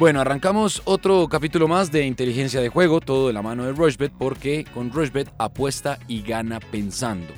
Bueno, arrancamos otro capítulo más de inteligencia de juego, todo de la mano de Rushbet, porque con Rushbet apuesta y gana pensando.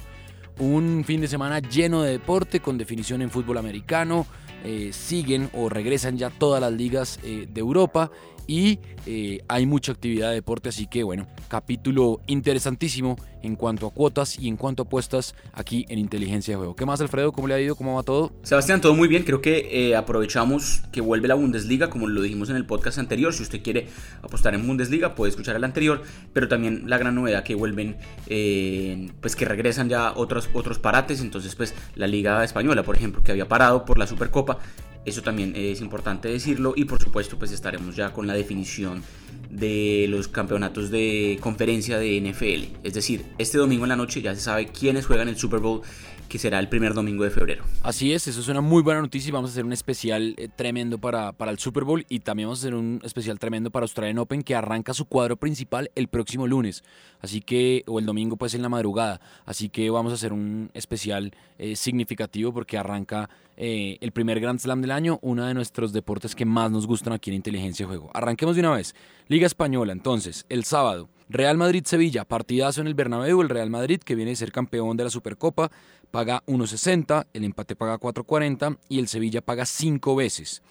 Un fin de semana lleno de deporte, con definición en fútbol americano. Eh, siguen o regresan ya todas las ligas eh, de Europa y eh, hay mucha actividad de deporte, así que bueno, capítulo interesantísimo en cuanto a cuotas y en cuanto a apuestas aquí en Inteligencia de Juego. ¿Qué más, Alfredo? ¿Cómo le ha ido? ¿Cómo va todo? Sebastián, todo muy bien. Creo que eh, aprovechamos que vuelve la Bundesliga, como lo dijimos en el podcast anterior. Si usted quiere apostar en Bundesliga, puede escuchar el anterior, pero también la gran novedad que vuelven, eh, pues que regresan ya otros, otros parates. Entonces, pues la Liga Española, por ejemplo, que había parado por la Supercopa, eso también es importante decirlo y por supuesto pues estaremos ya con la definición de los campeonatos de conferencia de NFL. Es decir, este domingo en la noche ya se sabe quiénes juegan el Super Bowl que será el primer domingo de febrero. Así es, eso es una muy buena noticia y vamos a hacer un especial eh, tremendo para, para el Super Bowl y también vamos a hacer un especial tremendo para Australian Open que arranca su cuadro principal el próximo lunes, así que, o el domingo pues en la madrugada, así que vamos a hacer un especial eh, significativo porque arranca eh, el primer Grand Slam del año, uno de nuestros deportes que más nos gustan aquí en Inteligencia de Juego. Arranquemos de una vez. Liga Española, entonces, el sábado. Real Madrid-Sevilla, partidazo en el Bernabéu, el Real Madrid que viene a ser campeón de la Supercopa, paga 1.60, el empate paga 4.40 y el Sevilla paga 5 veces.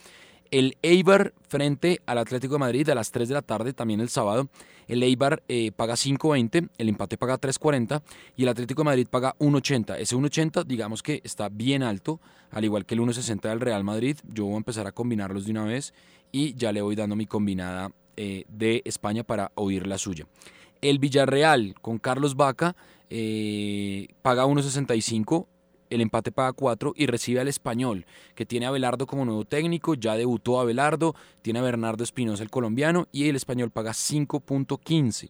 El Eibar frente al Atlético de Madrid a las 3 de la tarde, también el sábado. El Eibar eh, paga 5.20, el empate paga 3.40 y el Atlético de Madrid paga 1.80. Ese 1.80 digamos que está bien alto, al igual que el 1.60 del Real Madrid. Yo voy a empezar a combinarlos de una vez y ya le voy dando mi combinada eh, de España para oír la suya. El Villarreal con Carlos Vaca eh, paga 1.65, el empate paga 4 y recibe al Español, que tiene a Belardo como nuevo técnico, ya debutó a Belardo, tiene a Bernardo Espinosa el colombiano y el Español paga 5.15.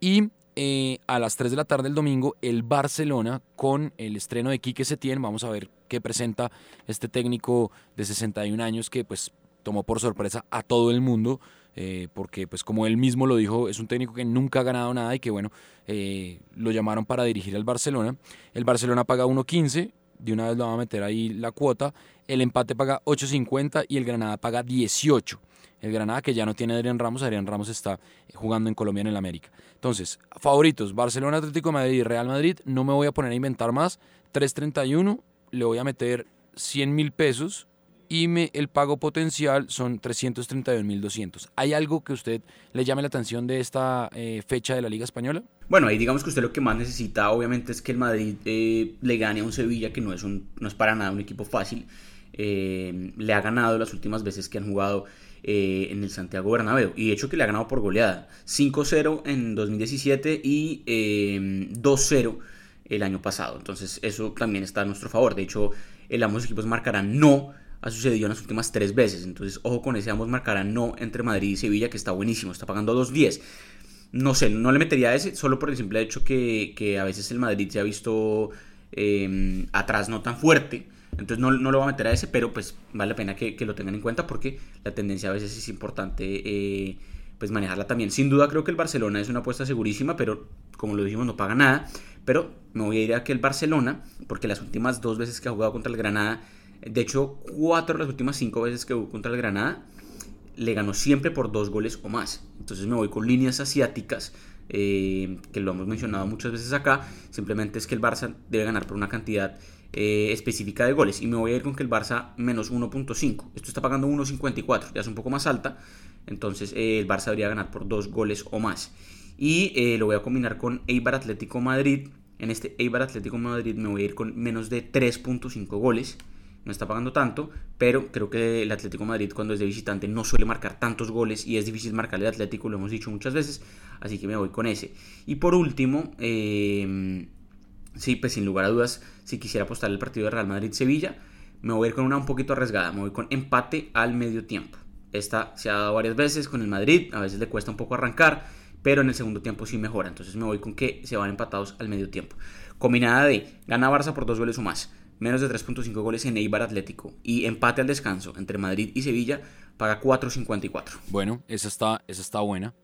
Y eh, a las 3 de la tarde del domingo el Barcelona con el estreno de Quique Setién, vamos a ver qué presenta este técnico de 61 años que pues tomó por sorpresa a todo el mundo eh, porque pues como él mismo lo dijo, es un técnico que nunca ha ganado nada y que bueno, eh, lo llamaron para dirigir al Barcelona. El Barcelona paga 1.15, de una vez lo va a meter ahí la cuota, el empate paga 8.50 y el Granada paga 18. El Granada que ya no tiene Adrián Ramos, Adrián Ramos está jugando en Colombia en el América. Entonces, favoritos, Barcelona, Atlético de Madrid Real Madrid, no me voy a poner a inventar más, 3.31, le voy a meter 100 mil pesos y el pago potencial son 331.200. ¿Hay algo que usted le llame la atención de esta eh, fecha de la Liga Española? Bueno, ahí digamos que usted lo que más necesita obviamente es que el Madrid eh, le gane a un Sevilla que no es, un, no es para nada un equipo fácil. Eh, le ha ganado las últimas veces que han jugado en el Santiago Bernabéu y de hecho que le ha ganado por goleada 5-0 en 2017 y 2-0 el año pasado entonces eso también está a nuestro favor de hecho ambos equipos marcarán no ha sucedido en las últimas tres veces. Entonces, ojo con ese ambos marcarán no entre Madrid y Sevilla, que está buenísimo, está pagando 2.10. No sé, no le metería a ese, solo por el simple hecho que, a veces el Madrid se ha visto em, atrás no tan fuerte. Entonces no, no, lo voy a meter a ese, pero pues vale la pena que, lo tengan en cuenta porque la tendencia a veces es importante eh, pues manejarla también. Sin duda creo que el Barcelona es una apuesta segurísima, pero como lo dijimos no paga nada. Pero me voy a ir a que el Barcelona, porque las últimas dos veces que ha jugado contra el Granada de hecho, cuatro de las últimas cinco veces que jugó contra el Granada le ganó siempre por dos goles o más. Entonces me voy con líneas asiáticas, eh, que lo hemos mencionado muchas veces acá. Simplemente es que el Barça debe ganar por una cantidad eh, específica de goles. Y me voy a ir con que el Barça menos 1.5. Esto está pagando 1.54, ya es un poco más alta. Entonces eh, el Barça debería ganar por dos goles o más. Y lo voy a combinar con Eibar Atlético Madrid. En este Eibar Atlético Madrid me voy a ir con menos de 3.5 goles no está pagando tanto, pero creo que el Atlético Madrid cuando es de visitante no suele marcar tantos goles y es difícil marcarle al Atlético, lo hemos dicho muchas veces, así que me voy con ese. Y por último, eh, sí, pues sin lugar a dudas, si quisiera apostar el partido de Real Madrid-Sevilla, me voy a ir con una un poquito arriesgada, me voy con empate al medio tiempo. Esta se ha dado varias veces con el Madrid, a veces le cuesta un poco arrancar, pero en el segundo tiempo sí mejora, entonces me voy con que se van empatados al medio tiempo. Combinada de gana Barça por dos goles o más menos de 3.5 goles en Eibar Atlético y empate al descanso entre Madrid y Sevilla paga 4.54. Bueno, esa está, esa está buena.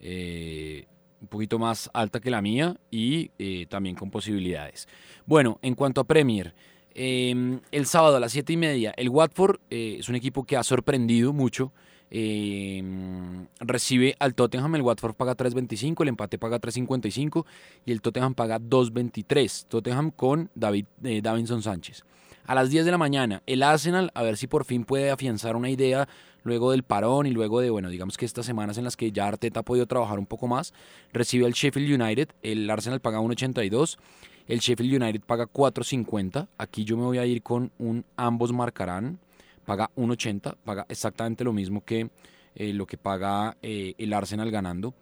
Eh, un poquito más alta que la mía y eh, también con posibilidades. Bueno, en cuanto a Premier, em, el sábado a las 7 y media, el Watford eh, es un equipo que ha sorprendido mucho. Em, recibe al Tottenham, el Watford paga 3.25, el empate paga 3.55 y el Tottenham paga 2.23. Tottenham con David, eh, Davinson Sánchez. A las 10 de la mañana, el Arsenal, a ver si por fin puede afianzar una idea luego del parón y luego de, bueno, digamos que estas semanas en las que ya Arteta ha podido trabajar un poco más, recibe al Sheffield United, el Arsenal paga 1.82, el Sheffield United paga 4.50, aquí yo me voy a ir con un ambos marcarán, paga 1.80, paga exactamente lo mismo que eh, lo que paga eh, el Arsenal ganando,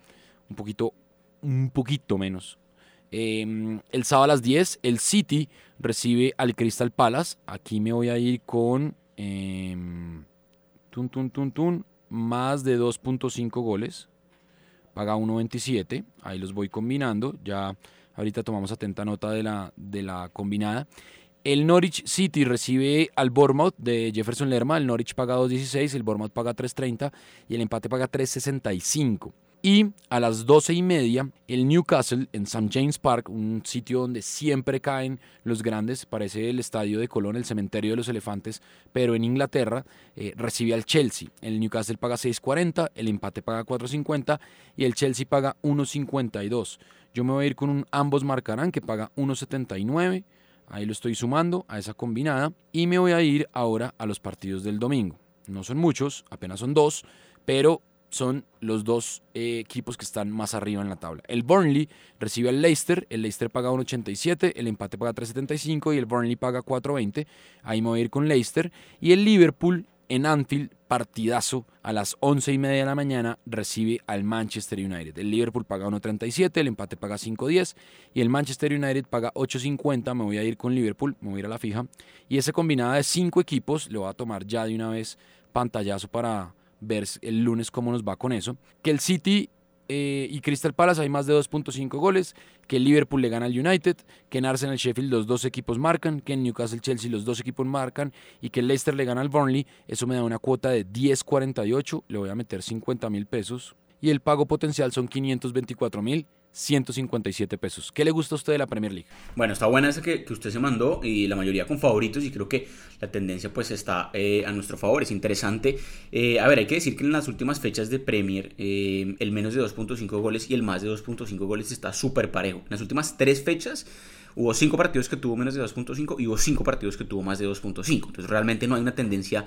un poquito, un poquito menos. Em, el sábado a las 10, el City recibe al Crystal Palace. Aquí me voy a ir con em, tun, tun, tun, tun, más de 2.5 goles. Paga 1.27. Ahí los voy combinando. Ya ahorita tomamos atenta nota de la, de la combinada. El Norwich City recibe al Bournemouth de Jefferson Lerma. El Norwich paga 2.16, el Bournemouth paga 3.30 y el empate paga 3.65. Y a las 12 y media, el Newcastle en St. James Park, un sitio donde siempre caen los grandes, parece el estadio de Colón, el cementerio de los elefantes, pero en Inglaterra, eh, recibe al Chelsea. El Newcastle paga 6.40, el empate paga 4.50 y el Chelsea paga 1.52. Yo me voy a ir con un ambos marcarán que paga 1.79. Ahí lo estoy sumando a esa combinada. Y me voy a ir ahora a los partidos del domingo. No son muchos, apenas son dos, pero son los dos eh, equipos que están más arriba en la tabla. El Burnley recibe al Leicester, el Leicester paga 1.87, el empate paga 3.75 y el Burnley paga 4.20. Ahí me voy a ir con Leicester. Y el Liverpool en Anfield, partidazo, a las 11 y media de la mañana recibe al Manchester United. El Liverpool paga 1.37, el empate paga 5.10 y el Manchester United paga 8.50. Me voy a ir con Liverpool, me voy a ir a la fija. Y esa combinada de cinco equipos, le voy a tomar ya de una vez pantallazo para ver el lunes cómo nos va con eso. Que el City eh, y Crystal Palace hay más de 2.5 goles, que Liverpool le gana al United, que en Arsenal Sheffield los dos equipos marcan, que en Newcastle Chelsea los dos equipos marcan y que Leicester le gana al Burnley, eso me da una cuota de 10.48, le voy a meter 50 mil pesos y el pago potencial son 524 mil 157 pesos. ¿Qué le gusta a usted de la Premier League? Bueno, está buena esa que, usted se mandó y la mayoría con favoritos y creo que la tendencia pues está eh, a nuestro favor, es interesante. Eh, a ver, hay que decir que en las últimas fechas de Premier eh, el menos de 2.5 goles y el más de 2.5 goles está súper parejo. En las últimas tres fechas hubo cinco partidos que tuvo menos de 2.5 y hubo cinco partidos que tuvo más de 2.5. Entonces realmente no hay una tendencia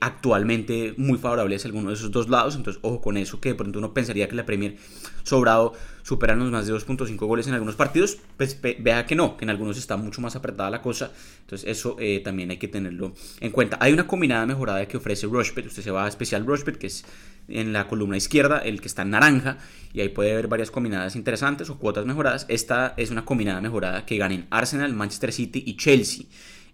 actualmente muy favorable hacia alguno de esos dos lados. Entonces ojo con eso, que de pronto uno pensaría que la Premier sobrado supera los más de 2.5 goles en algunos partidos. Pues vea que no, que en algunos está mucho más apretada la cosa. Entonces eso eh, también hay que tenerlo en cuenta. Hay una combinada mejorada que ofrece Rushbet. Usted se va a especial Rushbet, que es en la columna izquierda, el que está en naranja, y ahí puede ver varias combinadas interesantes o cuotas mejoradas. Esta es una combinada mejorada que ganen Arsenal, Manchester City y Chelsea.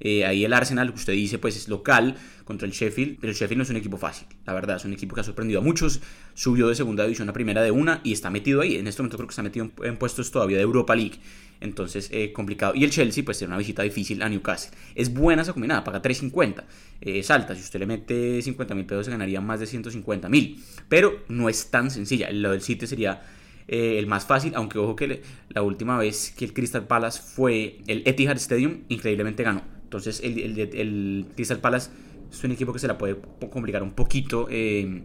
Eh, ahí el Arsenal, que usted dice, pues es local contra el Sheffield, pero el Sheffield no es un equipo fácil, la verdad, es un equipo que ha sorprendido a muchos, subió de segunda división a primera de una y está metido ahí, en este momento creo que está metido en, puestos todavía de Europa League, entonces eh, complicado. Y el Chelsea, pues tiene una visita difícil a Newcastle. Es buena esa combinada, paga 3.50, eh, es alta, si usted le mete 50 mil pesos se ganaría más de 150 mil, pero no es tan sencilla, lo del City sería... Eh, el más fácil, aunque ojo que la última vez que el Crystal Palace fue el Etihad Stadium, increíblemente ganó. Entonces el, Crystal Palace es un equipo que se la puede complicar un poquito eh,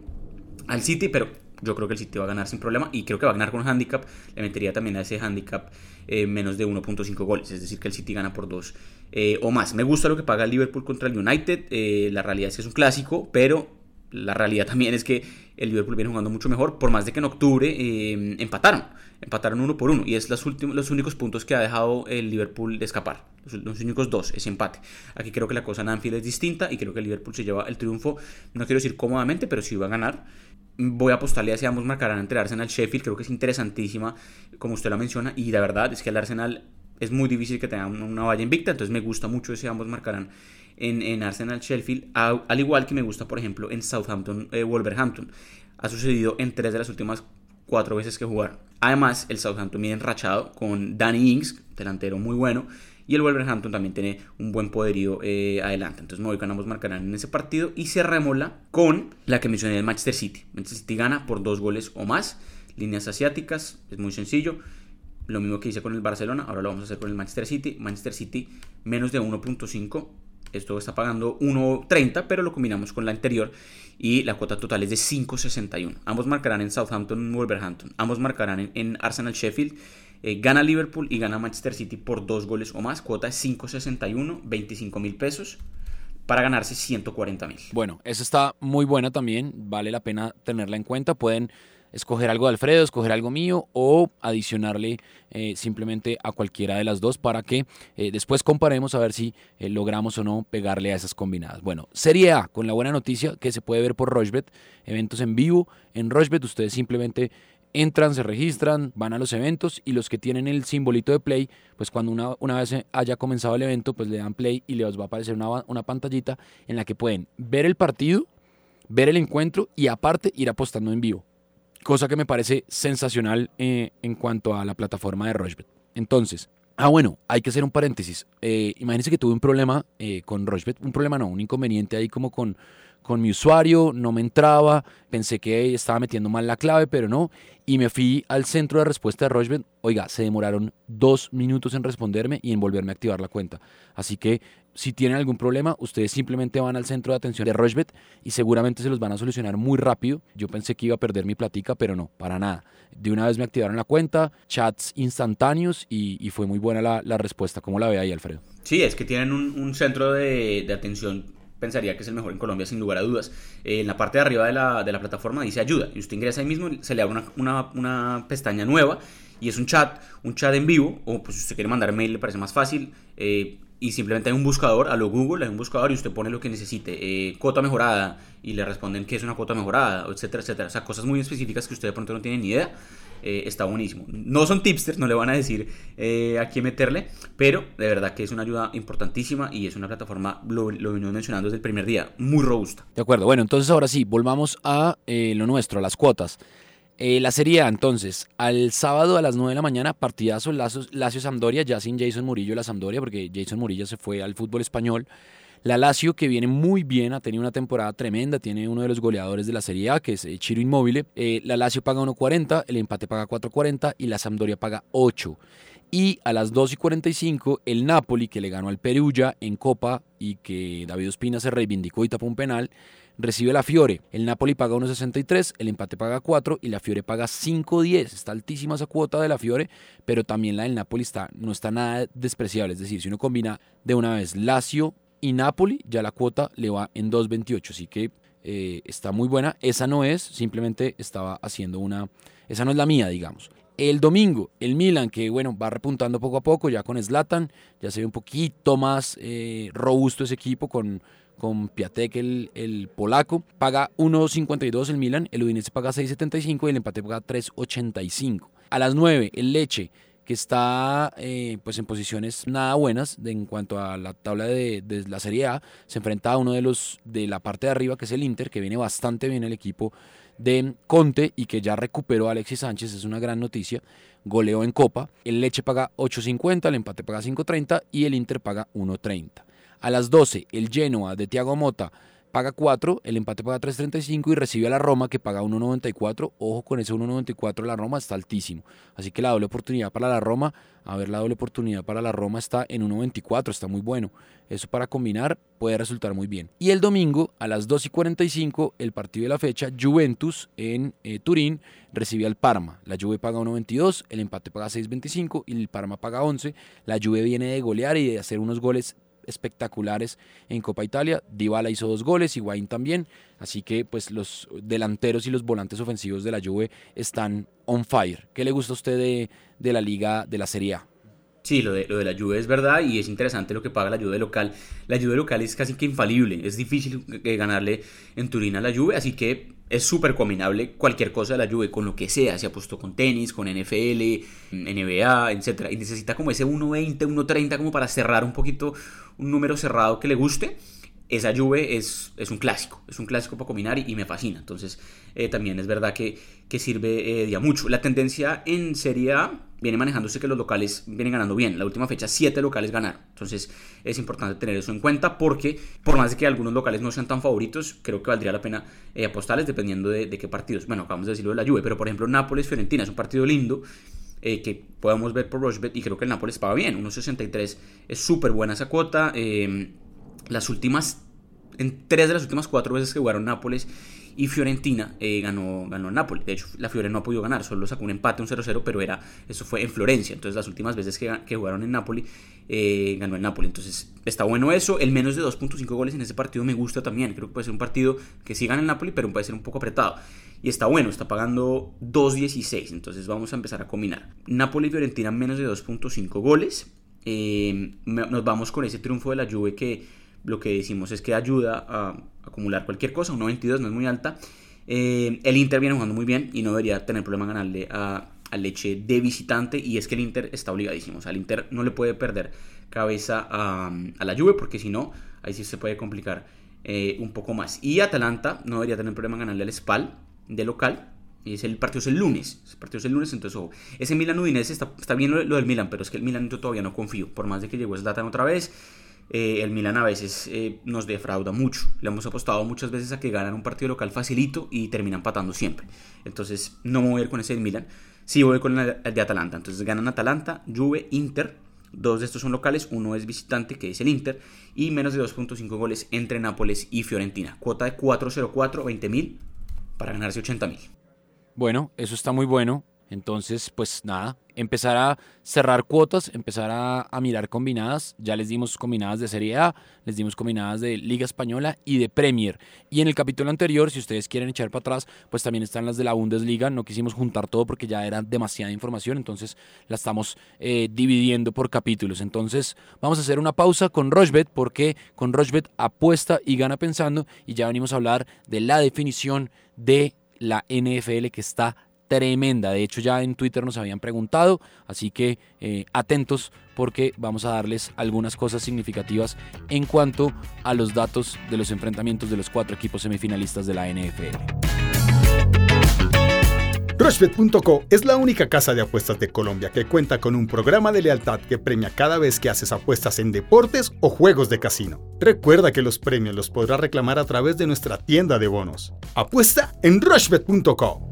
al City, pero yo creo que el City va a ganar sin problema y creo que va a ganar con un handicap. Le metería también a ese handicap eh, menos de 1.5 goles, es decir, que el City gana por 2 eh, o más. Me gusta lo que paga el Liverpool contra el United. la realidad es que es un clásico, pero la realidad también es que el Liverpool viene jugando mucho mejor, por más de que en octubre empataron, empataron uno por uno, y es los, últimos, los únicos puntos que ha dejado el Liverpool de escapar, los, únicos dos, ese empate. Aquí creo que la cosa en Anfield es distinta y creo que Liverpool se lleva el triunfo, no quiero decir cómodamente, pero sí va a ganar. Voy a apostarle hacia ambos marcarán entre Arsenal y Sheffield, creo que es interesantísima, como usted la menciona, y la verdad es que el Arsenal es muy difícil que tenga una valla invicta, entonces me gusta mucho ese ambos marcarán en, Arsenal Sheffield, al igual que me gusta, por ejemplo, en Southampton eh, Wolverhampton. Ha sucedido en tres de las últimas cuatro veces que jugaron. Además, el Southampton viene enrachado con Danny Ings, delantero muy bueno, y el Wolverhampton también tiene un buen poderío eh, adelante. Entonces me voy con ambos marcarán en ese partido y se remola con la que mencioné del Manchester City. Manchester City gana por dos goles o más. Líneas asiáticas, es muy sencillo. Lo mismo que hice con el Barcelona, ahora lo vamos a hacer con el Manchester City. Manchester City menos de 1.5 Esto está pagando 1.30, pero lo combinamos con la anterior y la cuota total es de 5.61. Ambos marcarán en Southampton, Wolverhampton. Ambos marcarán en, Arsenal, Sheffield. Eh, gana Liverpool y gana Manchester City por dos goles o más. Cuota es 5.61, 25 mil pesos para ganarse 140 mil. Bueno, esa está muy buena también. Vale la pena tenerla en cuenta. Pueden escoger algo de Alfredo, escoger algo mío o adicionarle eh, simplemente a cualquiera de las dos para que eh, después comparemos a ver si logramos o no pegarle a esas combinadas. Bueno, Serie A, con la buena noticia que se puede ver por Rochbet, eventos en vivo en Rochbet, ustedes simplemente entran, se registran, van a los eventos y los que tienen el simbolito de play, pues cuando una, una vez haya comenzado el evento, pues le dan play y les va a aparecer una, una pantallita en la que pueden ver el partido, ver el encuentro y aparte ir apostando en vivo cosa que me parece sensacional eh, en cuanto a la plataforma de Rochebet. Entonces, ah bueno, hay que hacer un paréntesis. Eh, imagínense que tuve un problema eh, con Rochebet, un problema no, un inconveniente ahí como con, con mi usuario, no me entraba, pensé que estaba metiendo mal la clave, pero no, y me fui al centro de respuesta de Rochebet. Oiga, se demoraron dos minutos en responderme y en volverme a activar la cuenta. Así que si tienen algún problema, ustedes simplemente van al centro de atención de Rochebet y seguramente se los van a solucionar muy rápido. Yo pensé que iba a perder mi platica, pero no, para nada. De una vez me activaron la cuenta, chats instantáneos y, fue muy buena la, respuesta. ¿Cómo la ve ahí, Alfredo? Sí, es que tienen un, centro de, atención pensaría que es el mejor en Colombia, sin lugar a dudas. Eh, en la parte de arriba de la, plataforma dice ayuda, y usted ingresa ahí mismo, se le abre una, una, pestaña nueva, y es un chat, un chat en vivo, o pues si usted quiere mandar mail le parece más fácil. Eh, y simplemente hay un buscador, a lo Google hay un buscador y usted pone lo que necesite, eh, cuota mejorada, y le responden que es una cuota mejorada, etcétera, etcétera. O sea, cosas muy específicas que usted de pronto no tiene ni idea. Eh, está buenísimo. No son tipsters, no le van a decir eh, a quién meterle, pero de verdad que es una ayuda importantísima y es una plataforma, lo, lo venimos mencionando desde el primer día, muy robusta. De acuerdo, bueno, entonces ahora sí, volvamos a lo nuestro, a las cuotas. Eh, la Serie entonces, al sábado a las 9 de la mañana, partidazo Lazio Sampdoria, ya sin Jason Murillo la Sampdoria, porque Jason Murillo se fue al fútbol español. La Lazio, que viene muy bien, ha tenido una temporada tremenda, tiene uno de los goleadores de la Serie A, que es eh, Chiro Inmóvil. Eh, la Lazio paga 1.40, el empate paga 4.40 y la Sampdoria paga 8. Y a las 2 y 45, el Napoli, que le ganó al Perugia en Copa y que David Ospina se reivindicó y tapó un penal, recibe la Fiore. El Napoli paga 1.63, el empate paga 4 y la Fiore paga 5.10. Está altísima esa cuota de la Fiore, pero también la del Napoli está, no está nada despreciable. Es decir, si uno combina de una vez Lazio y Napoli, ya la cuota le va en 2.28. Así que eh, está muy buena. Esa no es, simplemente estaba haciendo una... Esa no es la mía, digamos. El domingo, el Milan, que bueno, va repuntando poco a poco, ya con Zlatan, ya se ve un poquito más eh, robusto ese equipo con con Piatek, el, polaco. Paga 1.52 el Milan, el Udinese paga 6.75 y el empate paga 3.85. A las 9, el Leche, que está eh, pues en posiciones nada buenas en cuanto a la tabla de, de, la Serie A. Se enfrenta a uno de los de la parte de arriba, que es el Inter, que viene bastante bien el equipo de Conte y que ya recuperó a Alexis Sánchez, es una gran noticia. Goleó en Copa. El Leche paga 8.50, el empate paga 5.30 y el Inter paga 1.30. A las 12, el Genoa de Tiago Mota paga 4, el empate paga 3.35 y recibe a la Roma que paga 1.94. Ojo con ese 1.94, la Roma está altísimo. Así que la doble oportunidad para la Roma, a ver, la doble oportunidad para la Roma está en 1.24, está muy bueno. Eso para combinar puede resultar muy bien. Y el domingo a las 2 y 45, el partido de la fecha, Juventus en eh, Turín recibe al Parma. La Juve paga 1.22, el empate paga 6.25 y el Parma paga 11. La Juve viene de golear y de hacer unos goles espectaculares en Copa Italia. Dybala hizo dos goles, Higuaín también. Así que pues los delanteros y los volantes ofensivos de la Juve están on fire. ¿Qué le gusta a usted de, de la liga de la Serie A? Sí, lo de, lo de la Juve es verdad y es interesante lo que paga la Juve local. La Juve local es casi que infalible, es difícil ganarle en Turín a la Juve, así que es súper combinable cualquier cosa de la Juve con lo que sea, se ha puesto con tenis, con NFL, NBA, etc. Y necesita como ese 1.20, 1.30 como para cerrar un poquito un número cerrado que le guste esa Juve es, es un clásico, es un clásico para combinar y, me fascina. Entonces, eh, también es verdad que, que sirve eh, mucho. La tendencia en Serie A viene manejándose que los locales vienen ganando bien. La última fecha, siete locales ganaron. Entonces, es importante tener eso en cuenta porque, por más de que algunos locales no sean tan favoritos, creo que valdría la pena eh, apostarles dependiendo de, qué partidos. Bueno, acabamos de decirlo de la Juve, pero por ejemplo, Nápoles-Fiorentina es un partido lindo. Eh, que podemos ver por Rochebet y creo que el Nápoles paga bien, 1.63 es súper buena esa cuota, las últimas, en tres de las últimas cuatro veces que jugaron Nápoles y Fiorentina eh, ganó, Nápoles. De hecho, la Fiorentina no ha podido ganar, solo sacó un empate, un 0-0, pero era, eso fue en Florencia. Entonces, las últimas veces que, jugaron en Nápoles, eh, ganó el Nápoles. Entonces, está bueno eso. El menos de 2.5 goles en ese partido me gusta también. Creo que puede ser un partido que sí gana el Nápoles, pero puede ser un poco apretado. Y está bueno, está pagando 2.16. Entonces, vamos a empezar a combinar. Nápoles y Fiorentina menos de 2.5 goles. Eh, nos vamos con ese triunfo de la Juve que lo que decimos es que ayuda a acumular cualquier cosa, 1.22 no es muy alta. Eh, el Inter viene jugando muy bien y no debería tener problema ganarle a, Leche de visitante y es que el Inter está obligadísimo, o sea, el Inter no le puede perder cabeza a, la Juve porque si no, ahí sí se puede complicar eh, un poco más. Y Atalanta no debería tener problema ganarle al Spal de local, es el partido es el lunes. El partido es el lunes, entonces Ese Milan Udinese está, está bien lo, del Milan, pero es que el Milan yo todavía no confío. Por más de que llegó Zlatan otra vez, eh, el Milan a veces eh, nos defrauda mucho. Le hemos apostado muchas veces a que ganan un partido local facilito y terminan patando siempre. Entonces no me voy a ir con ese del Milan. Sí voy con el de Atalanta. Entonces ganan Atalanta, Juve, Inter. Dos de estos son locales, uno es visitante, que es el Inter, y menos de 2.5 goles entre Nápoles y Fiorentina. Cuota de 4.04, 20.000 para ganarse 80.000. Bueno, eso está muy bueno. Entonces, pues nada, empezar a cerrar cuotas, empezar a, mirar combinadas. Ya les dimos combinadas de Serie A, les dimos combinadas de Liga Española y de Premier. Y en el capítulo anterior, si ustedes quieren echar para atrás, pues también están las de la Bundesliga. No quisimos juntar todo porque ya era demasiada información, entonces la estamos eh, dividiendo por capítulos. Entonces, vamos a hacer una pausa con Rochbet porque con Rochbet apuesta y gana pensando y ya venimos a hablar de la definición de la NFL que está tremenda. De hecho, ya en Twitter nos habían preguntado, así que eh, atentos porque vamos a darles algunas cosas significativas en cuanto a los datos de los enfrentamientos de los cuatro equipos semifinalistas de la NFL. Rushbet.co es la única casa de apuestas de Colombia que cuenta con un programa de lealtad que premia cada vez que haces apuestas en deportes o juegos de casino. Recuerda que los premios los podrás reclamar a través de nuestra tienda de bonos. Apuesta en Rushbet.co.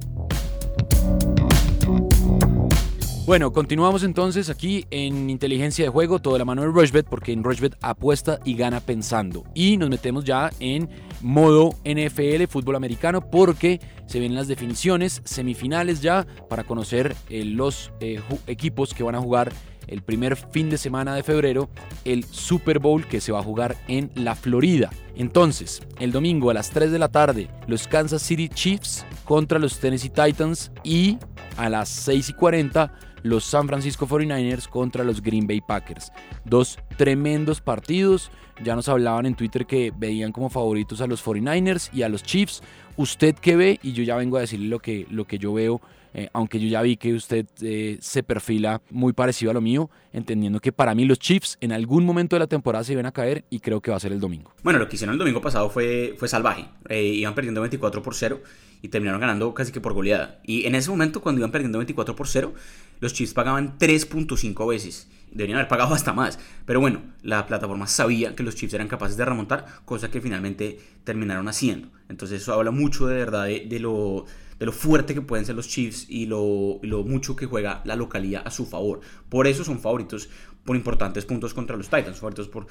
Bueno, continuamos entonces aquí en inteligencia de juego, toda la mano de Rushbet, porque en Rushbet apuesta y gana pensando. Y nos metemos ya en modo NFL, fútbol americano, porque se vienen las definiciones, semifinales ya, para conocer eh, los eh, equipos que van a jugar el primer fin de semana de febrero, el Super Bowl que se va a jugar en la Florida. Entonces, el domingo a las 3 de la tarde, los Kansas City Chiefs contra los Tennessee Titans y a las 6 y 40 los San Francisco 49ers contra los Green Bay Packers. Dos tremendos partidos. Ya nos hablaban en Twitter que veían como favoritos a los 49ers y a los Chiefs. ¿Usted qué ve? Y yo ya vengo a decirle lo que, lo que yo veo. Eh, aunque yo ya vi que usted eh, se perfila muy parecido a lo mío, entendiendo que para mí los Chiefs en algún momento de la temporada se iban a caer y creo que va a ser el domingo. Bueno, lo que hicieron el domingo pasado fue, fue salvaje. Eh, iban perdiendo 24 por 0 y terminaron ganando casi que por goleada. Y en ese momento, cuando iban perdiendo 24 por 0, los Chiefs pagaban 3.5 veces. Deberían haber pagado hasta más. Pero bueno, la plataforma sabía que los Chiefs eran capaces de remontar, cosa que finalmente terminaron haciendo. Entonces eso habla mucho de verdad de, lo, de lo fuerte que pueden ser los Chiefs y lo, lo mucho que juega la localidad a su favor. Por eso son favoritos por importantes puntos contra los Titans, favoritos por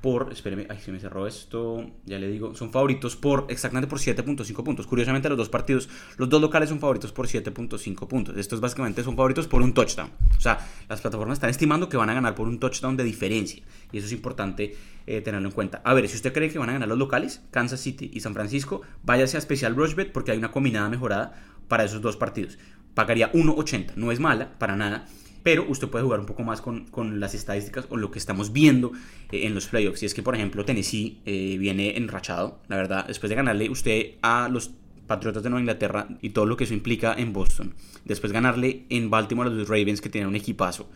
por, espéreme, ay, se me cerró esto, ya le digo, son favoritos por exactamente por 7.5 puntos. Curiosamente los dos partidos, los dos locales son favoritos por 7.5 puntos. Estos básicamente son favoritos por un touchdown. O sea, las plataformas están estimando que van a ganar por un touchdown de diferencia. Y eso es importante eh, tenerlo en cuenta. A ver, si usted cree que van a ganar los locales, Kansas City y San Francisco, váyase a Special Rushbet porque hay una combinada mejorada para esos dos partidos. Pagaría 1.80, no es mala para nada pero usted puede jugar un poco más con, con las estadísticas o lo que estamos viendo eh, en los playoffs. Si es que, por ejemplo, Tennessee eh, viene enrachado, la verdad, después de ganarle usted a los Patriotas de Nueva Inglaterra y todo lo que eso implica en Boston, después ganarle en Baltimore a los Ravens que tienen un equipazo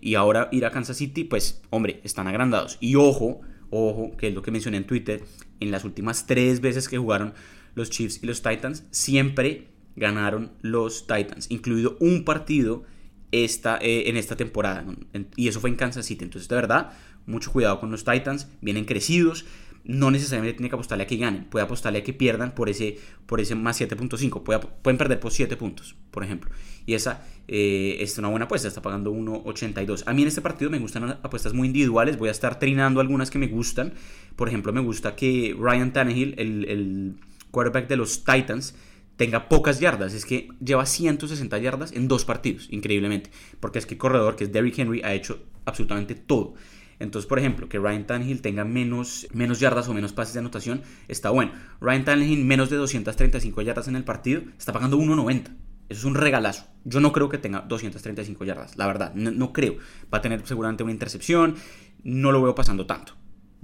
y ahora ir a Kansas City, pues, hombre, están agrandados. Y ojo, ojo, que es lo que mencioné en Twitter, en las últimas tres veces que jugaron los Chiefs y los Titans, siempre ganaron los Titans, incluido un partido esta, eh, en esta temporada. Y eso fue en Kansas City. Entonces, de verdad, mucho cuidado con los Titans. Vienen crecidos. no necesariamente tiene que apostarle a que ganen, puede apostarle a que pierdan por ese, por ese más 7.5, pueden perder por 7 puntos, por ejemplo. Y esa eh, es una buena apuesta, está pagando 1.82. A mí en este partido me gustan apuestas muy individuales, voy a estar trinando algunas que me gustan. Por ejemplo, me gusta que Ryan Tannehill, el, el quarterback de los Titans, tenga pocas yardas. Es que lleva 160 yardas en dos partidos, increíblemente. Porque es que el corredor, que es Derrick Henry, ha hecho absolutamente todo. Entonces, por ejemplo, que Ryan Tannehill tenga menos, menos yardas o menos pases de anotación, está bueno. Ryan Tannehill menos de 235 yardas en el partido, está pagando 1.90. Eso es un regalazo. Yo no creo que tenga 235 yardas, la verdad, no, no creo. Va a tener seguramente una intercepción, no lo veo pasando tanto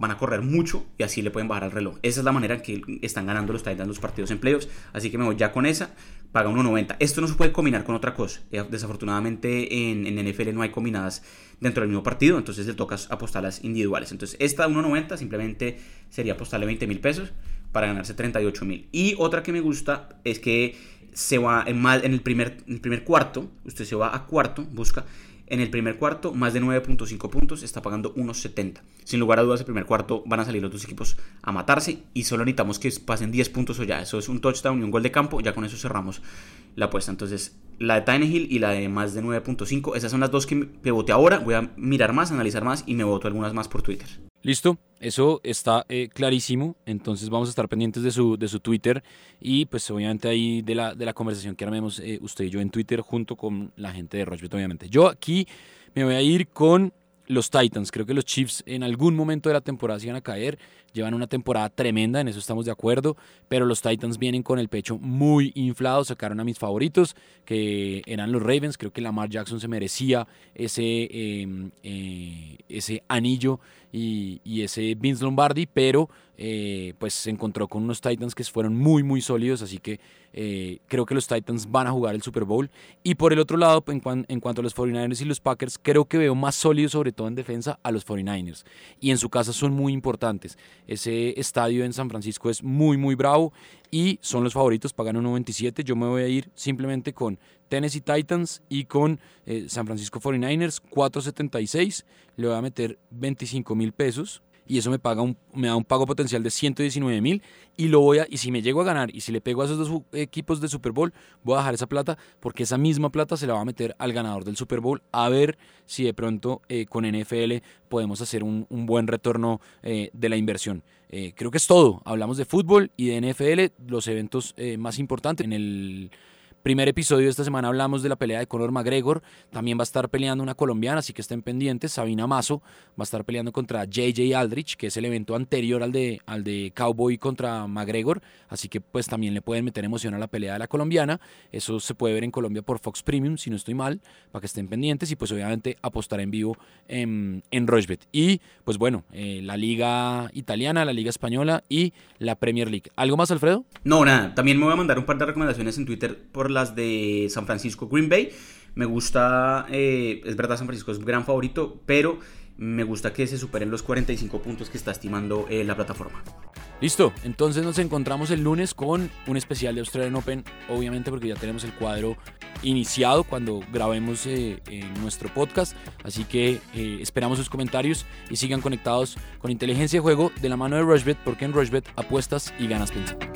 van a correr mucho y así le pueden bajar al reloj. Esa es la manera en que están ganando los Titans los partidos en playoffs. Así que me voy ya con esa. Paga 1.90. Esto no se puede combinar con otra cosa. Eh, desafortunadamente en, NFL no hay combinadas dentro del mismo partido. Entonces le toca apostarlas individuales. Entonces esta 1.90 simplemente sería apostarle 20 mil pesos para ganarse 38 mil. Y otra que me gusta es que se va en el primer cuarto. Usted se va a cuarto, busca en el primer cuarto, más de 9.5 puntos, está pagando unos 70. Sin lugar a dudas, el primer cuarto van a salir los dos equipos a matarse y solo necesitamos que pasen 10 puntos o ya. Eso es un touchdown y un gol de campo, ya con eso cerramos la apuesta. Entonces, la de Tannehill y la de más de 9.5, esas son las dos que me voté ahora. Voy a mirar más, analizar más y me voto algunas más por Twitter. Listo, eso está eh, clarísimo. Entonces vamos a estar pendientes de su, de su Twitter y pues obviamente ahí de la, de la conversación que armemos eh, usted y yo en Twitter junto con la gente de Rochbet, obviamente. Yo aquí me voy a ir con los Titans. Creo que los Chiefs en algún momento de la temporada se van a caer. Llevan una temporada tremenda, en eso estamos de acuerdo, pero los Titans vienen con el pecho muy inflado, sacaron a mis favoritos, que eran los Ravens, creo que Lamar Jackson se merecía ese, em, eh, ese anillo y, ese Vince Lombardi, pero eh, pues se encontró con unos Titans que fueron muy muy sólidos, así que eh, creo que los Titans van a jugar el Super Bowl. Y por el otro lado, en, en, cuanto a los 49ers y los Packers, creo que veo más sólidos, sobre todo en defensa, a los 49ers. Y en su casa son muy importantes. Ese estadio en San Francisco es muy muy bravo y son los favoritos, pagan 1.97. Yo me voy a ir simplemente con Tennessee Titans y con eh, San Francisco 49ers, 4.76. Le voy a meter 25 mil pesos y eso me paga un, me da un pago potencial de 119 mil y lo voy a y si me llego a ganar y si le pego a esos dos equipos de Super Bowl voy a dejar esa plata porque esa misma plata se la va a meter al ganador del Super Bowl a ver si de pronto eh, con NFL podemos hacer un, buen retorno eh, de la inversión. Eh, creo que es todo. Hablamos de fútbol y de NFL los eventos más importantes en el Primer episodio de esta semana hablamos de la pelea de Conor McGregor. También va a estar peleando una colombiana, así que estén pendientes. Sabina Mazo va a estar peleando contra JJ Aldrich, que es el evento anterior al de, al de Cowboy contra McGregor. Así que pues también le pueden meter emoción a la pelea de la colombiana. Eso se puede ver en Colombia por Fox Premium, si no estoy mal, para que estén pendientes. Y pues obviamente apostar en vivo en, en Rochbet. Y pues bueno, eh, la liga italiana, la liga española y la Premier League. ¿Algo más, Alfredo? No, nada. También me voy a mandar un par de recomendaciones en Twitter por las de San Francisco Green Bay. Me gusta, eh, es verdad, San Francisco es un gran favorito, pero me gusta que se superen los 45 puntos que está estimando eh, la plataforma. Listo, entonces nos encontramos el lunes con un especial de Australian Open, obviamente porque ya tenemos el cuadro iniciado cuando grabemos eh, nuestro podcast, así que esperamos sus comentarios y sigan conectados con inteligencia de juego de la mano de Rushbet, porque en Rushbet apuestas y ganas pensando.